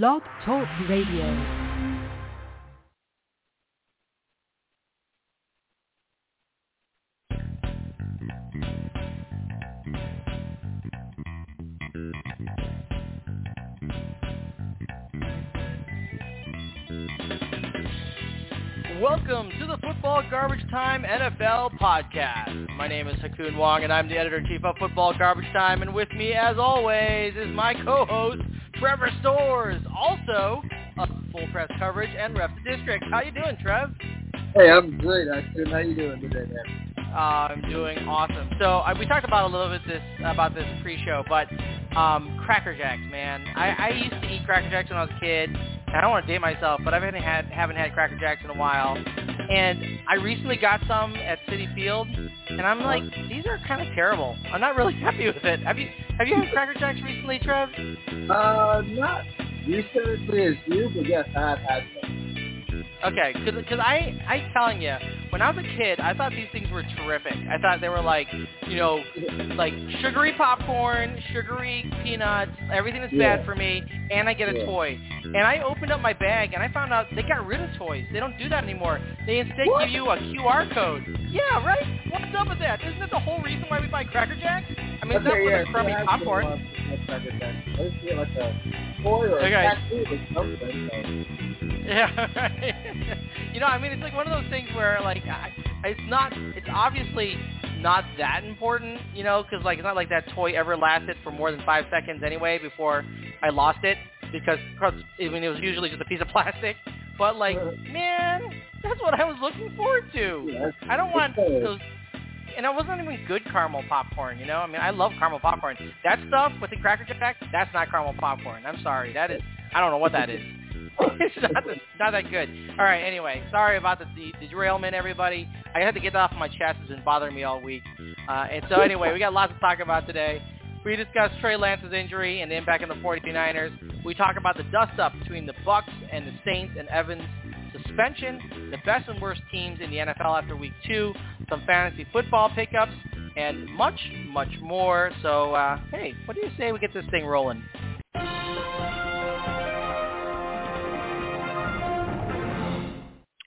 Blog Talk Radio. Welcome to the Football Garbage Time NFL podcast. My name is Ha Kung Wong, and I'm the editor-in-chief of Football Garbage Time. And with me, as always, is my co-host, Trevor Stores, also of Full Press Coverage and Ref the District. How you doing, Trev? Hey, I'm great, Ha Kung. How you doing today, man? Uh, I'm doing awesome. So uh, we talked about a little bit this about this pre-show, but um, Cracker Jacks, man. I, I used to eat Cracker Jacks when I was a kid. And I don't want to date myself, but I haven't had haven't had Cracker Jacks in a while. And I recently got some at Citi Field, and I'm like, these are kind of terrible. I'm not really happy with it. Have you have you had Cracker Jacks recently, Trev? Uh, not recently as you, but yes, I have had some. Okay, because I I telling you, when I was a kid, I thought these things were terrific. I thought they were like, you know, like sugary popcorn, sugary peanuts, everything that's Yeah. bad for me, and I get a Yeah. toy. And I opened up my bag and I found out they got rid of toys. They don't do that anymore. They instead What? give you a QR code. Yeah, right. What's up with that? Isn't that the whole reason why we buy Cracker Jacks? I mean, it's not okay, for yeah, the crummy so popcorn. some, Cracker Jacks. I used to get like a toy or Okay. tattoo or something. Yeah, right. you know, I mean, it's like one of those things where, like, I, it's not, it's obviously not that important, you know, because like it's not like that toy ever lasted for more than five seconds anyway before I lost it because 'cause, I mean it was usually just a piece of plastic. But like, man, that's what I was looking forward to. I don't want those. And it wasn't even good caramel popcorn, you know. I mean, I love caramel popcorn. That stuff with the Cracker Jack, that's not caramel popcorn. I'm sorry, that is. I don't know what that is. it's not, the, not that good. All right. Anyway, sorry about the, the, the derailment, everybody. I had to get that off of my chest. It's been bothering me all week. Uh, and so anyway, we got lots to talk about today. We discuss Trey Lance's injury and the impact on the 49ers. We talk about the dust-up between the Bucks and the Saints and Evans suspension, the best and worst teams in the NFL after week two, some fantasy football pickups, and much, much more. So, uh, hey, what do you say we get this thing rolling?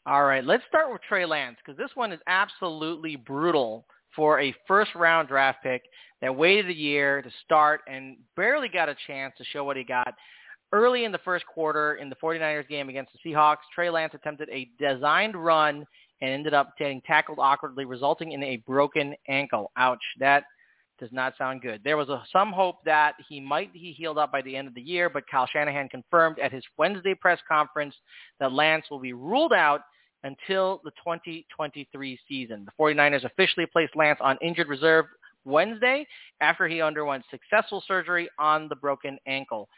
All right, let's start with Trey Lance because this one is absolutely brutal for a first-round draft pick that waited a year to start and barely got a chance to show what he got. Early in the first quarter in the 49ers game against the Seahawks, Trey Lance attempted a designed run and ended up getting tackled awkwardly, resulting in a broken ankle. Ouch. That does not sound good. There was a, some hope that he might be healed up by the end of the year, but Kyle Shanahan confirmed at his Wednesday press conference that Lance will be ruled out until the 2023 season. The 49ers officially placed Lance on injured reserve Wednesday after he underwent successful surgery on the broken ankle.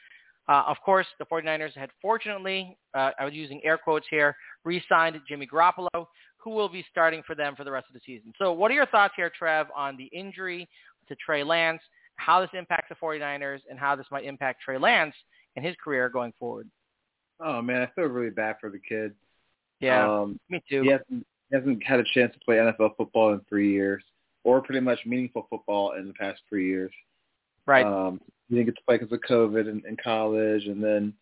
Uh, of course, the 49ers had fortunately, uh, I was using air quotes here, re-signed Jimmy Garoppolo, who will be starting for them for the rest of the season. So what are your thoughts here, Trev, on the injury to Trey Lance, how this impacts the 49ers, and how this might impact Trey Lance and his career going forward? Oh man, I feel really bad for the kid. Yeah, Um, me too. he hasn't he hasn't had a chance to play NFL football in three years, or pretty much meaningful football in the past three years. Right. Um, he didn't get to play because of COVID in, in college, and then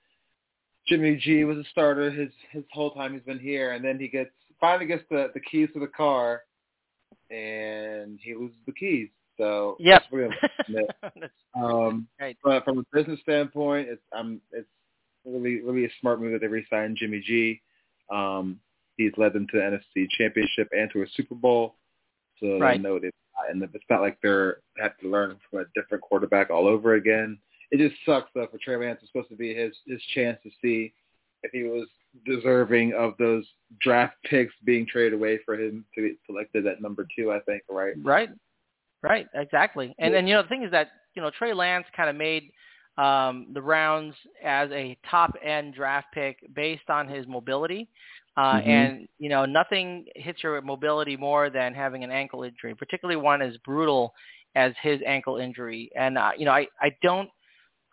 Jimmy G was a starter his his whole time he's been here, and then he gets finally gets the the keys to the car, and he loses the keys. So Yep. that's really unfortunate. That's um, right. but from a business standpoint, it's um it's really really a smart move that they re-signed Jimmy G. Um, he's led them to the NFC Championship and to a Super Bowl, so Right. they know it. And it's not like they're have to learn from a different quarterback all over again. It just sucks though for Trey Lance. It's supposed to be his his chance to see if he was deserving of those draft picks being traded away for him to be selected at number two. I think right. Right. Right. Exactly. And and you know the thing is that you know Trey Lance kind of made um, the rounds as a top end draft pick based on his mobility. Uh, Mhm. And you know nothing hits your mobility more than having an ankle injury, particularly one as brutal as his ankle injury. And uh, you know I I don't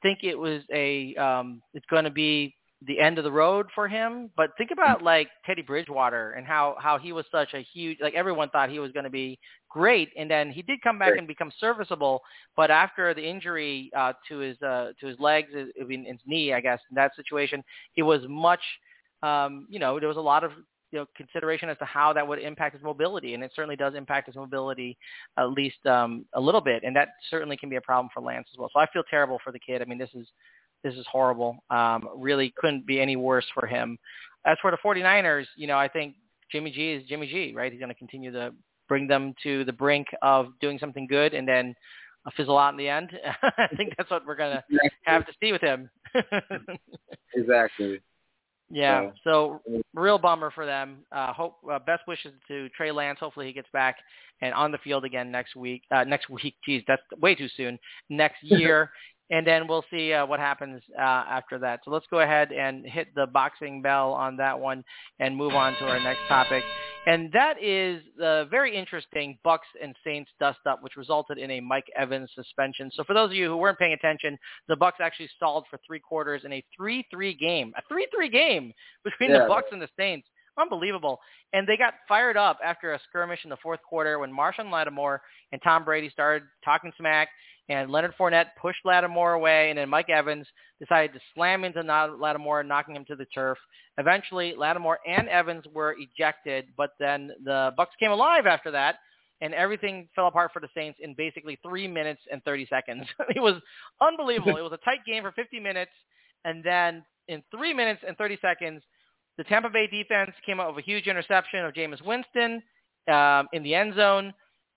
think it was a um, it's going to be the end of the road for him. But think about like Teddy Bridgewater and how how he was such a huge like everyone thought he was going to be great, and then he did come back Great. and become serviceable. But after the injury uh, to his uh, to his legs, I mean his knee, I guess in that situation, it was much. Um, you know, there was a lot of you know consideration as to how that would impact his mobility, and it certainly does impact his mobility at least um, a little bit, and that certainly can be a problem for Lance as well. So I feel terrible for the kid. I mean, this is this is horrible. Um, really couldn't be any worse for him. As for the 49ers, you know, I think Jimmy G is Jimmy G, right? He's going to continue to bring them to the brink of doing something good and then fizzle out in the end. I think that's what we're going to have to see with him. Exactly. yeah. So- So real bummer for them. Uh, hope uh, best wishes to Trey Lance. Hopefully he gets back and on the field again next week. Uh, next week, geez, that's way too soon. Next year, and then we'll see uh, what happens uh, after that. So let's go ahead and hit the boxing bell on that one and move on to our next topic. And that is the very interesting Bucks and Saints dust-up, which resulted in a Mike Evans suspension. So for those of you who weren't paying attention, the Bucks actually stalled for three quarters in a 3-3 game, a 3-3 game between Yeah. the Bucks and the Saints. Unbelievable. And they got fired up after a skirmish in the fourth quarter when Marshon Lattimore and Tom Brady started talking smack and Leonard Fournette pushed Lattimore away and then Mike Evans decided to slam into Lattimore, knocking him to the turf. Eventually, Lattimore and Evans were ejected, but then the Bucks came alive after that and everything fell apart for the Saints in basically 3 minutes and 30 seconds. it was unbelievable. it was a tight game for 50 minutes and then in 3 minutes and 30 seconds the Tampa Bay defense came up with a huge interception of Jameis Winston um, in the end zone.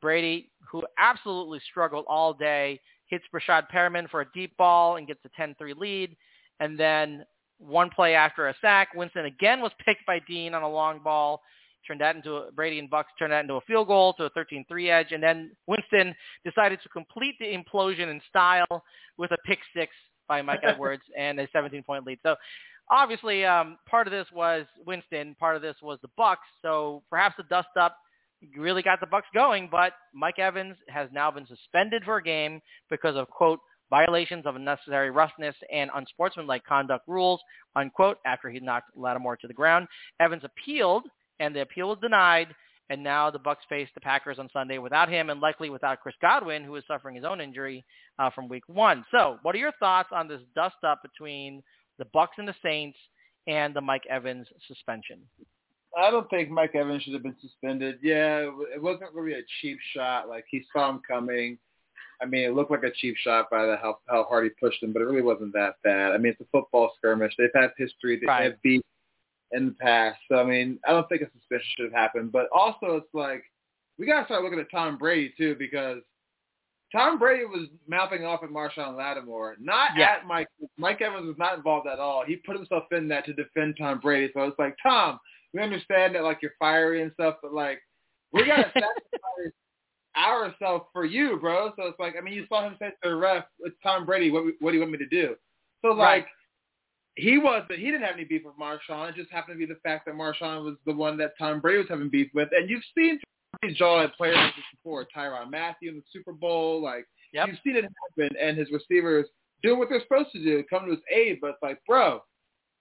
Brady, who absolutely struggled all day, hits Breshad Perriman for a deep ball and gets a 10-3 lead. And then one play after a sack, Winston again was picked by Dean on a long ball. Turned that into a, Brady and Bucks turned that into a field goal to a 13-3 edge, and then Winston decided to complete the implosion in style with a pick six by Mike Edwards and a 17-point lead. So obviously um, part of this was Winston, part of this was the Bucks. So perhaps the dust up really got the Bucks going, but Mike Evans has now been suspended for a game because of quote violations of unnecessary roughness and unsportsmanlike conduct rules unquote after he knocked Lattimore to the ground. Evans appealed and the appeal was denied. And now the Bucks face the Packers on Sunday without him and likely without Chris Godwin, who is suffering his own injury uh, from Week One. So, what are your thoughts on this dust-up between the Bucks and the Saints and the Mike Evans suspension. I don't think Mike Evans should have been suspended. Yeah, it wasn't really a cheap shot. Like he saw him coming. I mean, it looked like a cheap shot by the how how hard he pushed him, but it really wasn't that bad. I mean, it's a football skirmish. They've had history. They've Right. had beef in the past. So I mean, I don't think a suspension should have happened. But also, it's like we gotta start looking at Tom Brady too because Tom Brady was mouthing off at Marshon Lattimore, not Yeah. at Mike. Mike Evans was not involved at all. He put himself in that to defend Tom Brady. So it's like, Tom, we understand that like you're fiery and stuff, but like we gotta sacrifice ourselves for you, bro. So it's like, I mean, you saw him say to the ref, "It's Tom Brady. What what do you want me to do?" So like. Right. He was, but he didn't have any beef with Marshon. It just happened to be the fact that Marshon was the one that Tom Brady was having beef with. And you've seen these jaw at players like this before. Tyrann Mathieu in the Super Bowl, like Yep. You've seen it happen, and his receivers doing what they're supposed to do, come to his aid. But it's like, bro,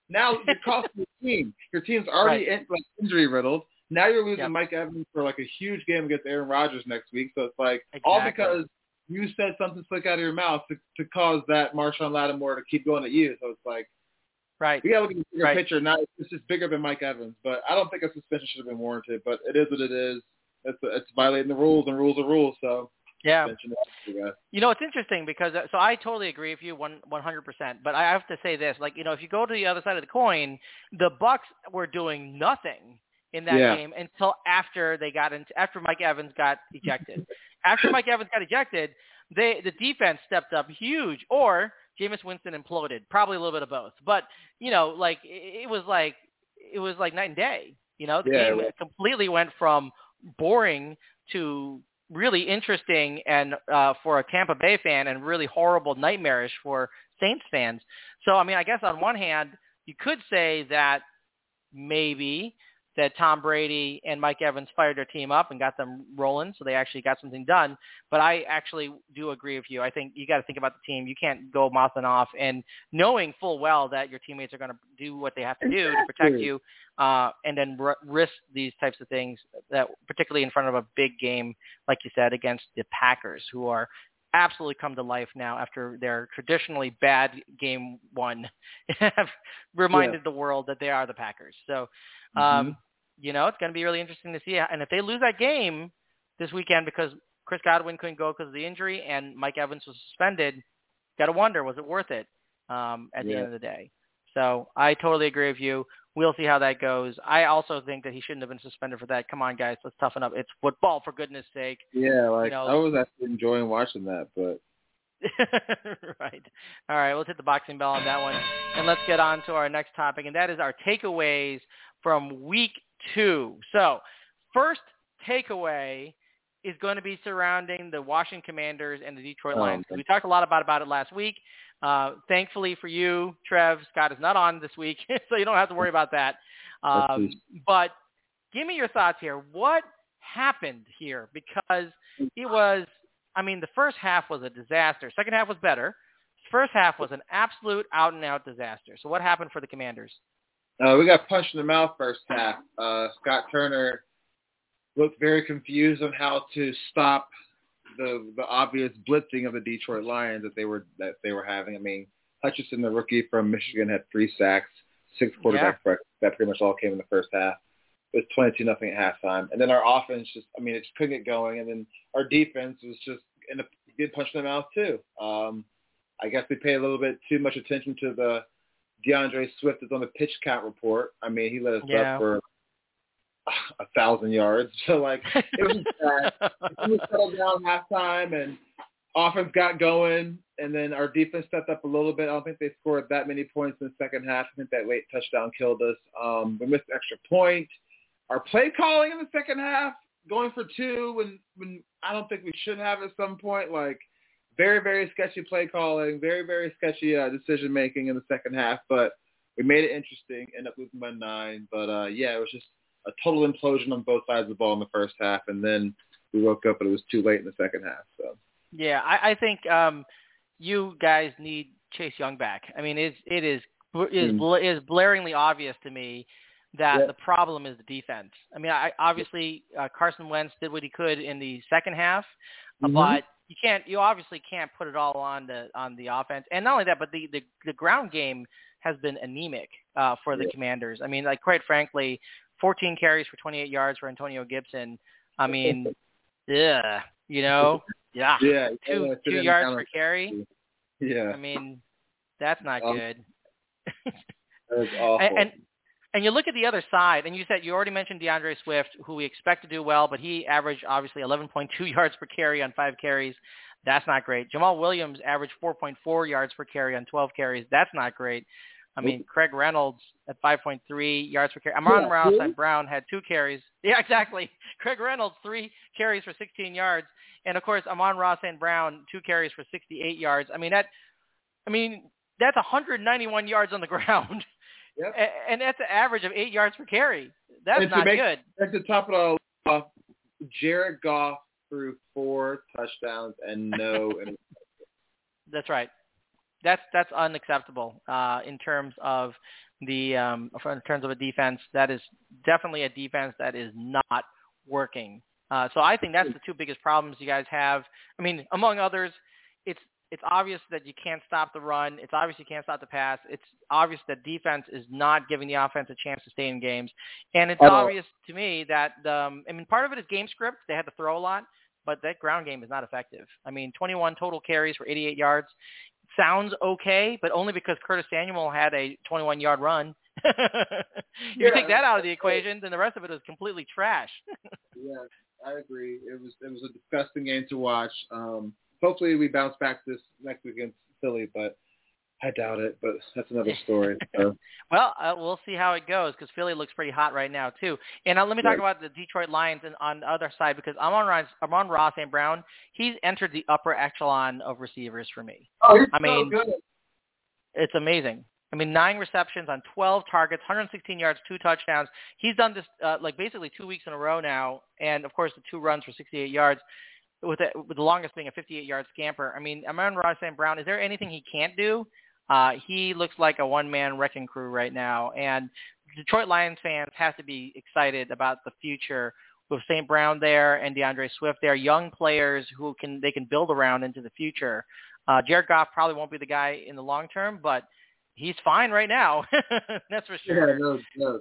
now you're costing your team. Your team's already in, like injury riddled. Now you're losing Yep. Mike Evans for like a huge game against Aaron Rodgers next week. So it's like all because you said something slick out of your mouth to, to cause that Marshon Lattimore to keep going at you. So it's like Right. we got to look at the bigger Right. picture. Now it's just bigger than Mike Evans, but I don't think a suspension should have been warranted. But it is what it is. It's it's violating the rules, and rules are rules. So Yeah. suspension is, I guess. You know, it's interesting because uh, so I totally agree with you one one hundred percent. But I have to say this, like you know, if you go to the other side of the coin, the Bucks were doing nothing in that Yeah. game until after they got into after Mike Evans got ejected. after Mike Evans got ejected, they the defense stepped up huge, or Jameis Winston imploded. Probably a little bit of both. But you know, like it, it was like it was like night and day. You know, the Yeah, game completely went from boring to really interesting and uh, for a Tampa Bay fan and really horrible, nightmarish for Saints fans. So, I mean, I guess on one hand, you could say that maybe that Tom Brady and Mike Evans fired their team up and got them rolling, so they actually got something done. But I actually do agree with you. I think you got to think about the team. You can't go mouthing off and knowing full well that your teammates are going to do what they have to do to protect you, uh, and then r- risk these types of things that, particularly in front of a big game, like you said, against the Packers, who are absolutely come to life now after their traditionally bad game one have reminded yeah. the world that they are the Packers. So, um, mm-hmm. you know, it's going to be really interesting to see. And if they lose that game this weekend because Chris Godwin couldn't go because of the injury and Mike Evans was suspended, got to wonder, was it worth it um, at yeah. the end of the day? So I totally agree with you. We'll see how that goes. I also think that he shouldn't have been suspended for that. Come on, guys, let's toughen up. It's football, for goodness sake. Yeah, like you know, I was actually enjoying watching that, but right. All right, let's hit the boxing bell on that one, and let's get on to our next topic, and that is our takeaways from week two. So, first takeaway is going to be surrounding the Washington Commanders and the Detroit oh, Lions. Oh, we talked a lot about about it last week. Uh, thankfully for you, Trev, Scott is not on this week, so you don't have to worry about that. Um, but give me your thoughts here. What happened here? Because it was, I mean, the first half was a disaster. Second half was better. First half was an absolute out-and-out disaster. So what happened for the Commanders? Uh, we got punched in the mouth first half. Uh, Scott Turner looked very confused on how to stop the the obvious blitzing of the Detroit Lions that they were that they were having. I mean, Hutchinson, the rookie from Michigan, had three sacks, six quarterback yeah. That pretty much all came in the first half. It was twenty-two nothing at halftime, and then our offense just I mean it just couldn't get going, and then our defense was just in a good punch in the mouth too. Um, I guess we paid a little bit too much attention to the D'Andre Swift is on the pitch count report. I mean, he let us yeah. up for a thousand yards. So like it was bad. we settled down halftime and offense got going and then our defense stepped up a little bit. I don't think they scored that many points in the second half. I think that late touchdown killed us. Um we missed an extra point. Our play calling in the second half, going for two when when I don't think we should have at some point, like very, very sketchy play calling, very, very sketchy uh, decision making in the second half, but we made it interesting, ended up losing by nine. But uh yeah, it was just a total implosion on both sides of the ball in the first half, and then we woke up and it was too late in the second half. So yeah, I, I think um, you guys need Chase Young back. I mean, it's, it is is mm. is blaringly obvious to me that yeah. the problem is the defense. I mean, I, obviously uh, Carson Wentz did what he could in the second half, mm-hmm. but you can't you obviously can't put it all on the on the offense. And not only that, but the the, the ground game has been anemic uh, for the yeah. Commanders. I mean, like quite frankly, 14 carries for 28 yards for Antonio Gibson. I mean, yeah, you know, yeah, yeah, two two yards per carry. Yeah, I mean, that's not um, good. that is awful. And, and and you look at the other side, and you said you already mentioned D'Andre Swift, who we expect to do well, but he averaged obviously 11.2 yards per carry on five carries. That's not great. Jamaal Williams averaged 4.4 yards per carry on 12 carries. That's not great. I mean, Craig Reynolds at 5.3 yards per carry. Amon yeah, Ra St. Brown had two carries. Yeah, exactly. Craig Reynolds, three carries for 16 yards. And, of course, Amon-Ra St. Brown, two carries for 68 yards. I mean, that, I mean, that's 191 yards on the ground. Yep. And that's an average of eight yards per carry. That's and not make, good. At the top of all, Jared Goff threw four touchdowns and no. That's right that's that's unacceptable uh, in terms of the um, in terms of a defense. That is definitely a defense that is not working. Uh, so I think that's the two biggest problems you guys have. I mean, among others, it's it's obvious that you can't stop the run. It's obvious you can't stop the pass. It's obvious that defense is not giving the offense a chance to stay in games. And it's obvious to me that um, I mean part of it is game script. They had to throw a lot, but that ground game is not effective. I mean, 21 total carries for 88 yards sounds okay, but only because Curtis Samuel had a 21-yard run. if yeah, you take that out of the equation, then the rest of it is completely trash. yeah, I agree. It was it was a disgusting game to watch. Um, hopefully, we bounce back this next week against Philly, but I doubt it, but that's another story. So. well, uh, we'll see how it goes because Philly looks pretty hot right now too. And uh, let me talk right. about the Detroit Lions and on the other side because Amon-Ra St. Brown, he's entered the upper echelon of receivers for me. Oh, he's I mean, so good. It's amazing. I mean, nine receptions on 12 targets, 116 yards, two touchdowns. He's done this uh, like basically two weeks in a row now, and of course the two runs for 68 yards, with the, with the longest being a 58-yard scamper. I mean, Amon-Ra St. Brown, is there anything he can't do? Uh, he looks like a one-man wrecking crew right now, and Detroit Lions fans have to be excited about the future with St. Brown there and D'Andre Swift there, young players who can they can build around into the future. Uh, Jared Goff probably won't be the guy in the long term, but he's fine right now. That's for sure. Yeah, no, no.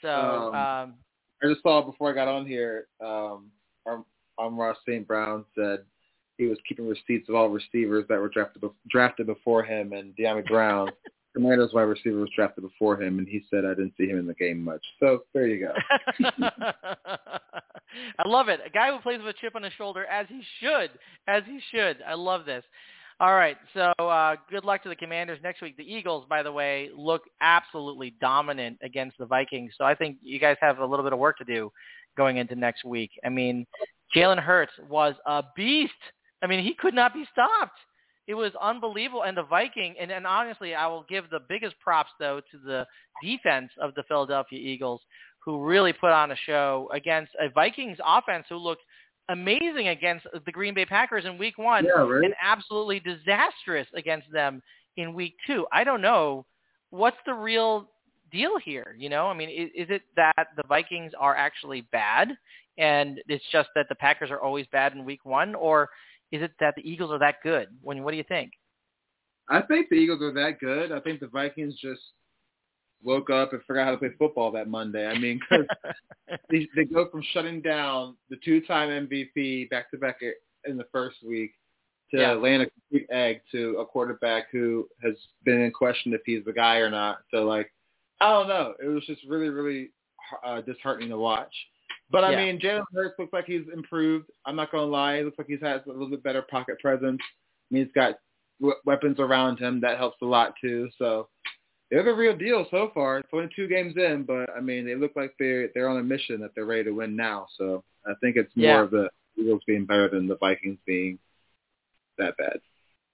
So um, um, I just saw before I got on here, um, our, Ra St. Brown said he was keeping receipts of all receivers that were drafted drafted before him, and Dyami Brown Commando's wide receiver was drafted before him, and he said I didn't see him in the game much. So there you go. I love it. A guy who plays with a chip on his shoulder, as he should, as he should. I love this. All right, so uh, good luck to the Commanders next week. The Eagles, by the way, look absolutely dominant against the Vikings. So I think you guys have a little bit of work to do going into next week. I mean, Jalen Hurts was a beast. I mean, he could not be stopped. It was unbelievable. And the Viking, and, and honestly, I will give the biggest props, though, to the defense of the Philadelphia Eagles, who really put on a show against a Vikings offense who looked amazing against the Green Bay Packers in week one yeah, right? and absolutely disastrous against them in week two. I don't know. What's the real deal here? You know, I mean, is, is it that the Vikings are actually bad and it's just that the Packers are always bad in week one? Or is it that the Eagles are that good? When what do you think? I think the Eagles are that good. I think the Vikings just woke up and forgot how to play football that Monday. I mean, cause they, they go from shutting down the two-time MVP back-to-back in the first week to yeah. land a complete egg to a quarterback who has been in question if he's the guy or not. So, like, I don't know. It was just really, really uh, disheartening to watch. But I yeah. mean, Jalen Hurts looks like he's improved. I'm not gonna lie. He looks like he's has a little bit better pocket presence. I mean, he's got w- weapons around him that helps a lot too. So they're the real deal so far. It's only two games in, but I mean, they look like they're they're on a mission that they're ready to win now. So I think it's more yeah. of the Eagles being better than the Vikings being that bad.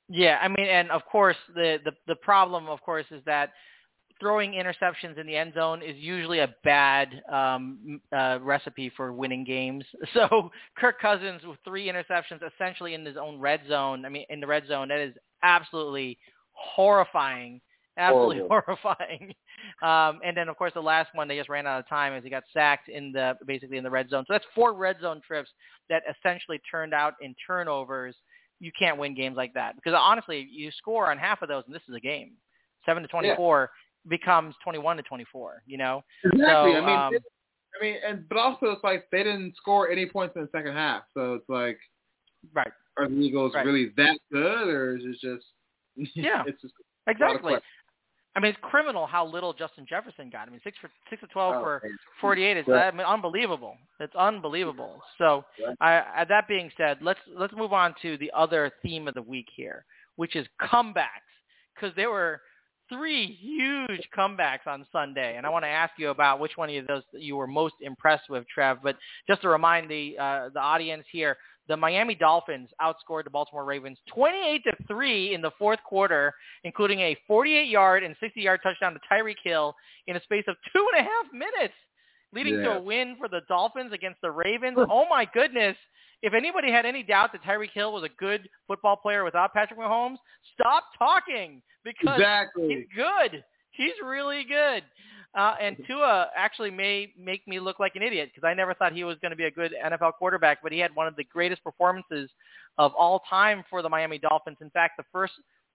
Yeah, I mean, and of course, the the the problem, of course, is that throwing interceptions in the end zone is usually a bad um, uh, recipe for winning games. So Kirk Cousins with three interceptions essentially in his own red zone. I mean, in the red zone, that is absolutely horrifying. Absolutely horrifying. Um, and then, of course, the last one they just ran out of time as he got sacked in the basically in the red zone. So that's four red zone trips that essentially turned out in turnovers. You can't win games like that because honestly, you score on half of those, and this is a game, seven to twenty-four. Yeah becomes 21 to 24, you know? Exactly. So, I mean, um, it, I mean, and but also it's like they didn't score any points in the second half, so it's like, right? Are the Eagles right. really that good, or is it just? Yeah, it's just exactly. I mean, it's criminal how little Justin Jefferson got. I mean, six for six to twelve oh, for forty-eight is yeah. I mean, unbelievable. It's unbelievable. So. I, I, that being said, let's let's move on to the other theme of the week here, which is comebacks, because there were three huge comebacks on Sunday, and I want to ask you about which one of those you were most impressed with, Trev. But just to remind the uh, the audience here, the Miami Dolphins outscored the Baltimore Ravens 28 to three in the fourth quarter, including a 48-yard and 60-yard touchdown to Tyreek Hill in a space of two and a half minutes, leading yeah. to a win for the Dolphins against the Ravens. oh my goodness! If anybody had any doubt that Tyreek Hill was a good football player without Patrick Mahomes, stop talking because exactly. he's good. He's really good. Uh, and Tua actually may make me look like an idiot because I never thought he was going to be a good NFL quarterback, but he had one of the greatest performances of all time for the Miami Dolphins. In fact, the first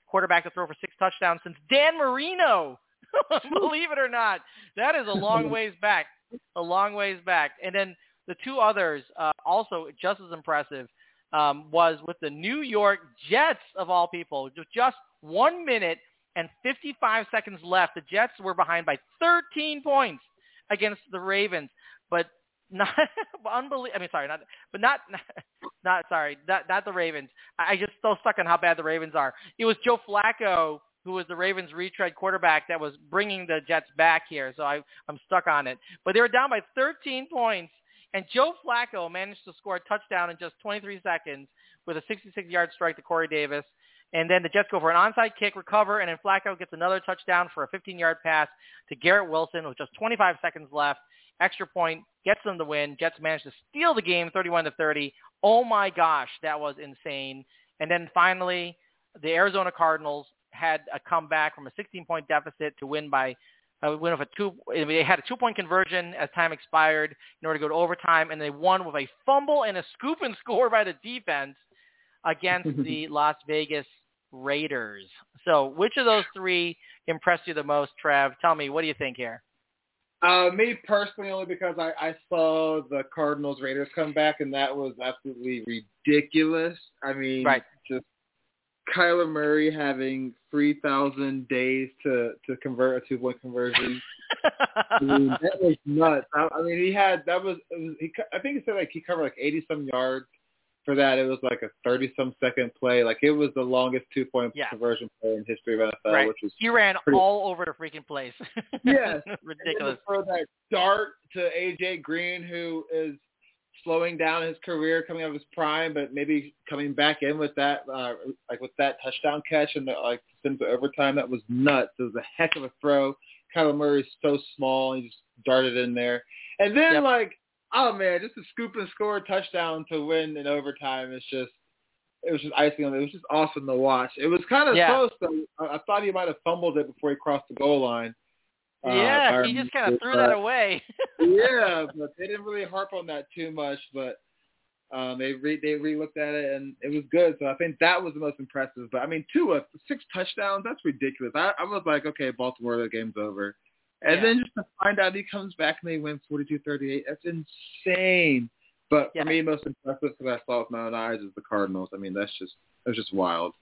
quarterback to throw for six touchdowns since Dan Marino. Believe it or not, that is a long ways back. A long ways back. And then the two others, uh, also just as impressive, um, was with the New York Jets of all people. Just one minute and 55 seconds left. The Jets were behind by 13 points against the Ravens, but not unbelievable. I mean, sorry, not, but not, not, sorry, not, not the Ravens. I, I just still stuck on how bad the Ravens are. It was Joe Flacco who was the Ravens' retread quarterback that was bringing the Jets back here. So I, I'm stuck on it. But they were down by 13 points and Joe Flacco managed to score a touchdown in just 23 seconds with a 66-yard strike to Corey Davis. And then the Jets go for an onside kick, recover, and then Flacco gets another touchdown for a 15-yard pass to Garrett Wilson with just 25 seconds left. Extra point gets them the win. Jets manage to steal the game 31 to 30. Oh my gosh, that was insane. And then finally, the Arizona Cardinals had a comeback from a 16-point deficit to win by uh, win with a two. They had a two-point conversion as time expired in order to go to overtime, and they won with a fumble and a scoop and score by the defense against the Las Vegas Raiders. So, which of those three impressed you the most, Trev? Tell me, what do you think here? Uh, me personally, only because I, I saw the Cardinals Raiders come back, and that was absolutely ridiculous. I mean, right. just Kyler Murray having three thousand days to to convert a two point conversion. I mean, that was nuts. I, I mean, he had that was, was he. I think he said like he covered like eighty some yards. For that, it was like a thirty some second play. Like it was the longest two point yeah. conversion play in history of NFL, right. which was he ran pretty, all over the freaking place. yes, ridiculous. Throw that dart to AJ Green, who is slowing down his career, coming out of his prime, but maybe coming back in with that, uh, like with that touchdown catch and the, like into overtime. That was nuts. It was a heck of a throw. Kyler Murray's so small, he just darted in there, and then Yep. like, oh man, just a scoop and score touchdown to win in overtime. It's just. It was just icing on it. It was just awesome to watch. It was kind of Yeah. close though. I, I thought he might have fumbled it before he crossed the goal line. Uh, yeah, he just kind of threw but- that away. yeah, but they didn't really harp on that too much. But um, they re they re-looked at it and it was good. So I think that was the most impressive. But I mean, two of six touchdowns, that's ridiculous. I, I was like, okay, Baltimore, the game's over. And Yeah. then just to find out he comes back and they win 42-38, that's insane. But Yeah. for me, most impressive because I saw with my own eyes is the Cardinals. I mean, that's just that's just wild.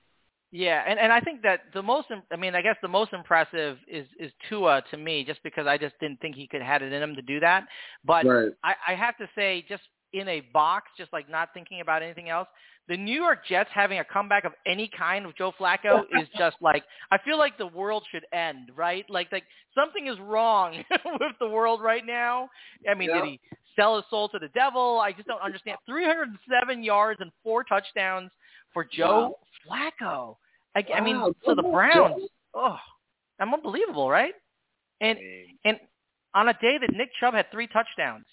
Yeah, and and I think that the most, im- I mean, I guess the most impressive is is Tua to me, just because I just didn't think he could had it in him to do that. But right. I, I have to say, just in a box, just like not thinking about anything else, the New York Jets having a comeback of any kind with Joe Flacco is just like I feel like the world should end, right? Like like something is wrong with the world right now. I mean, Yeah. did he sell his soul to the devil? I just don't understand. 307 yards and four touchdowns for Joe Flacco. I, I mean, Wow, so the Browns, oh, I'm unbelievable, right? And Dang. and on a day that Nick Chubb had three touchdowns,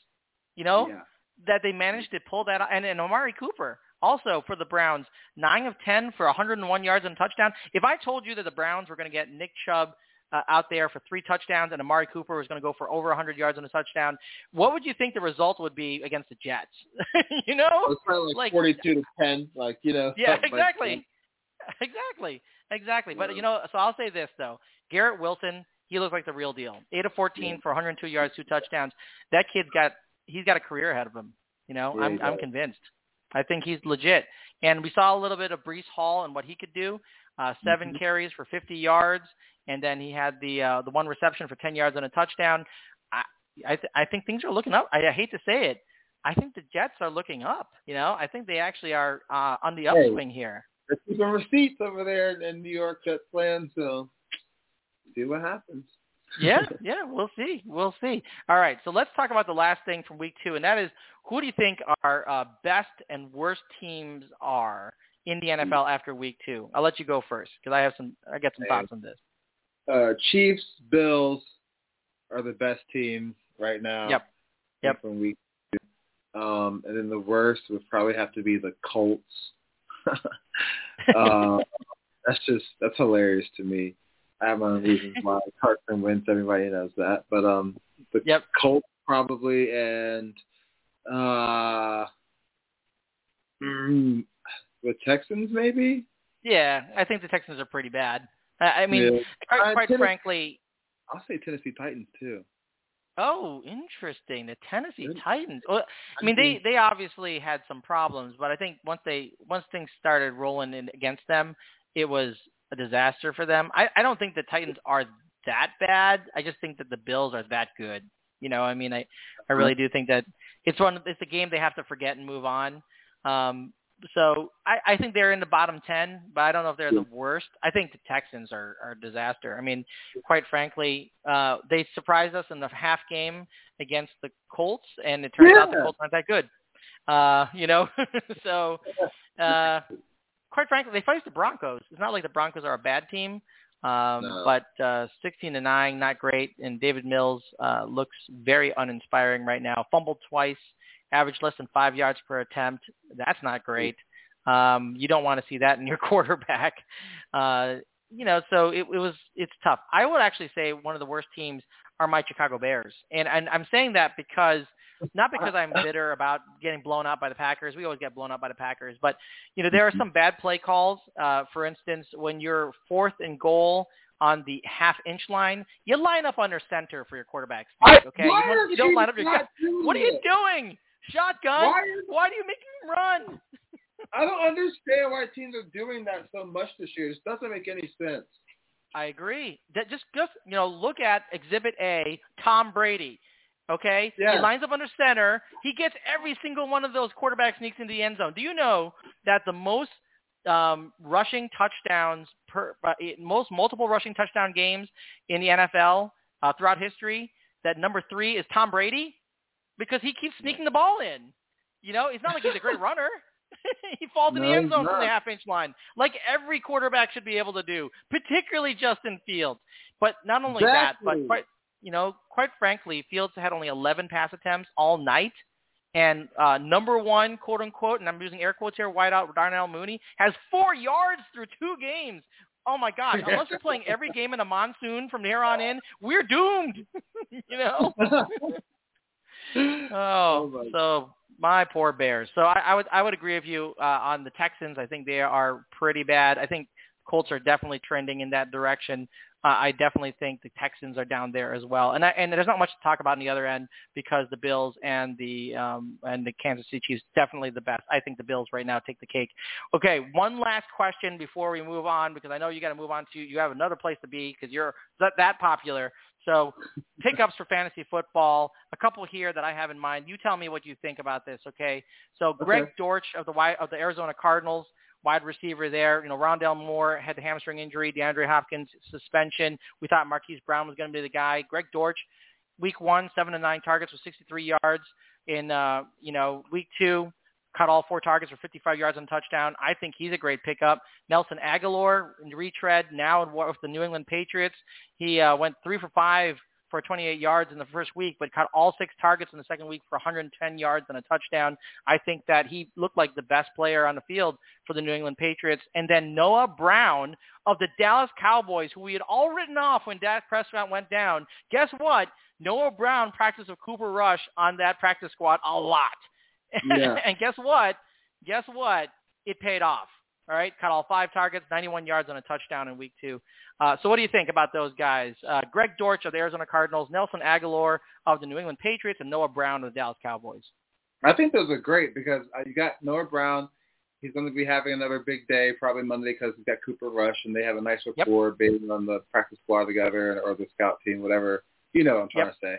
you know, Yeah. that they managed to pull that, and, and Amari Cooper also for the Browns, nine of ten for 101 yards and touchdown. If I told you that the Browns were going to get Nick Chubb uh, out there for three touchdowns and Amari Cooper was going to go for over 100 yards and a touchdown, what would you think the result would be against the Jets? you know, It was probably like- like, 42 to 10, like, you know. yeah, like exactly. exactly. Exactly. But, you know, so I'll say this, though. Garrett Wilson, he looks like the real deal. 8 of 14 Yeah. for 102 yards, two touchdowns. That kid's got he's got a career ahead of him. You know, Yeah, I'm I'm convinced. I think he's legit. And we saw a little bit of Breece Hall and what he could do. Uh, 7 Mhm. carries for 50 yards, and then he had the uh, the one reception for 10 yards and a touchdown. I I, th- I think things are looking up. I, I hate to say it. I think the Jets are looking up. You know, I think they actually are uh, on the Hey. upswing here. They're keeping receipts over there in New York Jets land, so see what happens. yeah, yeah, we'll see. We'll see. All right, so let's talk about the last thing from week two, and that is who do you think our uh, best and worst teams are in the NFL after week two? I'll let you go first because I have some. I got some thoughts on this. Uh, Chiefs, Bills are the best teams right now. Yep. Yep. From week two. Um, and then the worst would probably have to be the Colts. uh, that's just that's hilarious to me. I have my own reasons why Carson Wentz. Everybody knows that, but um, the Yep. Colts probably and uh, mm, the Texans maybe. Yeah, I think the Texans are pretty bad. I, I mean, Yeah. quite, Uh, quite Tennessee- frankly. I'll say Tennessee Titans too. Oh, interesting. The Tennessee Good. Titans. Well, I mean, they they obviously had some problems, but I think once they once things started rolling in against them, it was a disaster for them. I I don't think the Titans are that bad. I just think that the Bills are that good. You know, I mean, I I really do think that it's one it's a game they have to forget and move on. Um, so I, I think they're in the bottom ten, but I don't know if they're the worst. I think the Texans are, are a disaster. I mean, quite frankly, uh, they surprised us in the half game against the Colts, and it turns out the Colts aren't that good. Uh, you know, so uh, quite frankly, they faced the Broncos. It's not like the Broncos are a bad team, um, No. but uh, 16 to nine, not great. And Davis Mills uh, looks very uninspiring right now. Fumbled twice, averaged less than five yards per attempt. That's not great. Um, you don't want to see that in your quarterback. Uh, you know, so it, it was it's tough. I would actually say one of the worst teams are my Chicago Bears, and and I'm saying that because not because I'm bitter about getting blown out by the Packers. We always get blown out by the Packers, but you know there are some bad play calls. Uh, for instance, when you're fourth and goal on the half inch line, you line up under center for your quarterback. Steve, okay, you don't line up your. What are you doing? Shotgun. Why are- Why do you make him run? I don't understand why teams are doing that so much this year. It doesn't make any sense. I agree. That just just you know look at Exhibit A, Tom Brady. Okay, Yeah. he lines up under center. He gets every single one of those quarterback sneaks into the end zone. Do you know that the most um, rushing touchdowns per uh, most multiple rushing touchdown games in the NFL uh, throughout history? That number three is Tom Brady because he keeps sneaking the ball in. You know, it's not like he's a great runner. he falls in the end zone from the half inch line, like every quarterback should be able to do, particularly Justin Fields. But not only that, Exactly. but quite, you know, quite frankly, Fields had only 11 pass attempts all night. And uh, number one, quote unquote, and I'm using air quotes here, wideout Darnell Mooney has four yards through two games. Oh my God! Unless you're playing every game in a monsoon from here on in, we're doomed. you know. Oh, my- so my poor Bears. So I, I would I would agree with you uh, on the Texans. I think they are pretty bad. I think Colts are definitely trending in that direction. Uh, I definitely think the Texans are down there as well. And I, and there's not much to talk about on the other end because the Bills and the um, and the Kansas City Chiefs definitely the best. I think the Bills right now take the cake. Okay, one last question before we move on because I know you got to move on to you have another place to be because you're that, that popular. So pickups for fantasy football, a couple here that I have in mind. You tell me what you think about this, okay? So Greg Okay. Dortch of the of the Arizona Cardinals, wide receiver there. You know, Rondale Moore had the hamstring injury, DeAndre Hopkins suspension. We thought Marquise Brown was going to be the guy. Greg Dortch, week one, seven to nine targets with 63 yards. In uh, you know, week two, caught all four targets for 55 yards and touchdown. I think he's a great pickup. Nelson Agholor, retread now with the New England Patriots. He uh, went three for five for 28 yards in the first week, but caught all six targets in the second week for 110 yards and a touchdown. I think that he looked like the best player on the field for the New England Patriots. And then Noah Brown of the Dallas Cowboys, who we had all written off when Dak Prescott went down. Guess what? Noah Brown practiced with Cooper Rush on that practice squad a lot. Yeah. and guess what? Guess what? It paid off. All right, caught all five targets, 91 yards on a touchdown in week two. Uh, so what do you think about those guys? Uh, Greg Dortch of the Arizona Cardinals, Nelson Agholor of the New England Patriots, and Noah Brown of the Dallas Cowboys. I think those are great because uh, you got Noah Brown. He's going to be having another big day probably Monday because he's got Cooper Rush and they have a nice Yep. rapport being on the practice squad together or the scout team, whatever. You know what I'm trying Yep. to say.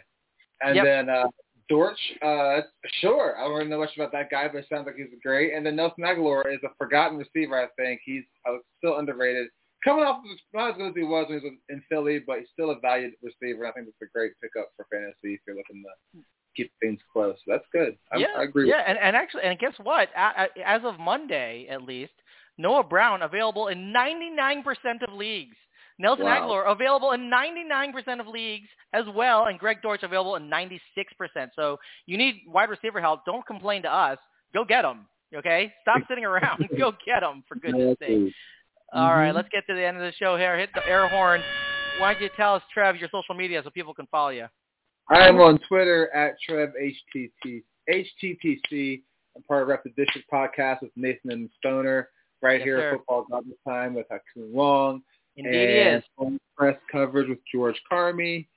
And Yep. then uh, Dortch, uh, sure. I don't really know much about that guy, but it sounds like he's great. And then Nelson Agholor is a forgotten receiver, I think. He's uh, still underrated. Coming off of not as good as he was when he was in Philly, but he's still a valued receiver. I think that's a great pickup for fantasy if you're looking to keep things close. That's good. I, yeah, I agree. Yeah, and, and actually, and guess what? As of Monday, at least, Noah Brown available in 99% of leagues. Nelson Wow. Agholor available in 99% of leagues as well, and Greg Dortch available in 96%. So you need wide receiver help. Don't complain to us. Go get them. Okay? Stop sitting around. Go get them, for goodness sake. All right, Mhm. let's get to the end of the show here. Hit the air horn. Why don't you tell us, Trev, your social media so people can follow you? I'm on Twitter at TrevHTT, HTTC. I'm part of Ref the District podcast with Nathan and Stoner right Yes, here sir. at Football Garbage Time with Hakeem Wong. Indeed and is. press coverage with George Carmi.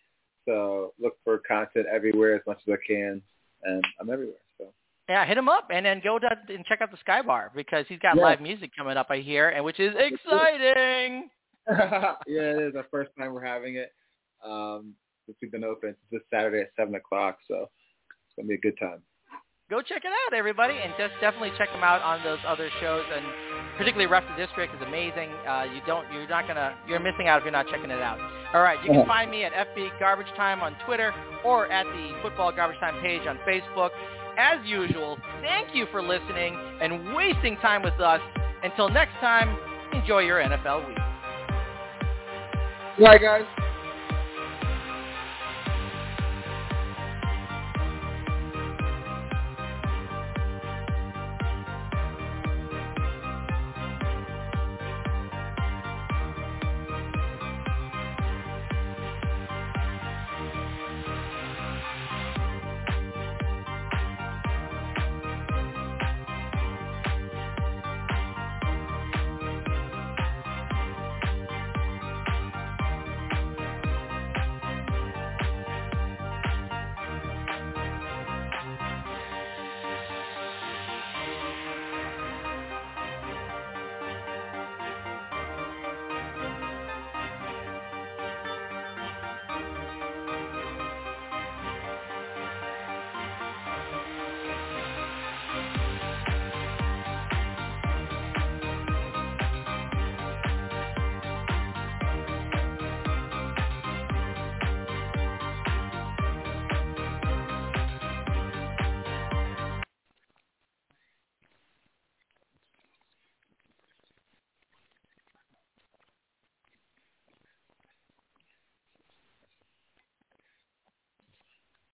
So look for content everywhere as much as I can, and I'm everywhere. So Yeah, hit him up and then go to, and check out the Sky Bar because he's got Yeah. live music coming up, I hear, and which is exciting. yeah, it is our first time we're having it um, since we've been open. It's this Saturday at seven o'clock, so it's gonna be a good time. Go check it out, everybody, and just definitely check them out on those other shows. And particularly Ref the District is amazing. Uh, you don't, you're not gonna, you're missing out if you're not checking it out. All right, you can find me at FB Garbage Time on Twitter or at the Football Garbage Time page on Facebook. As usual, thank you for listening and wasting time with us Until next time, enjoy your NFL week. Bye, guys.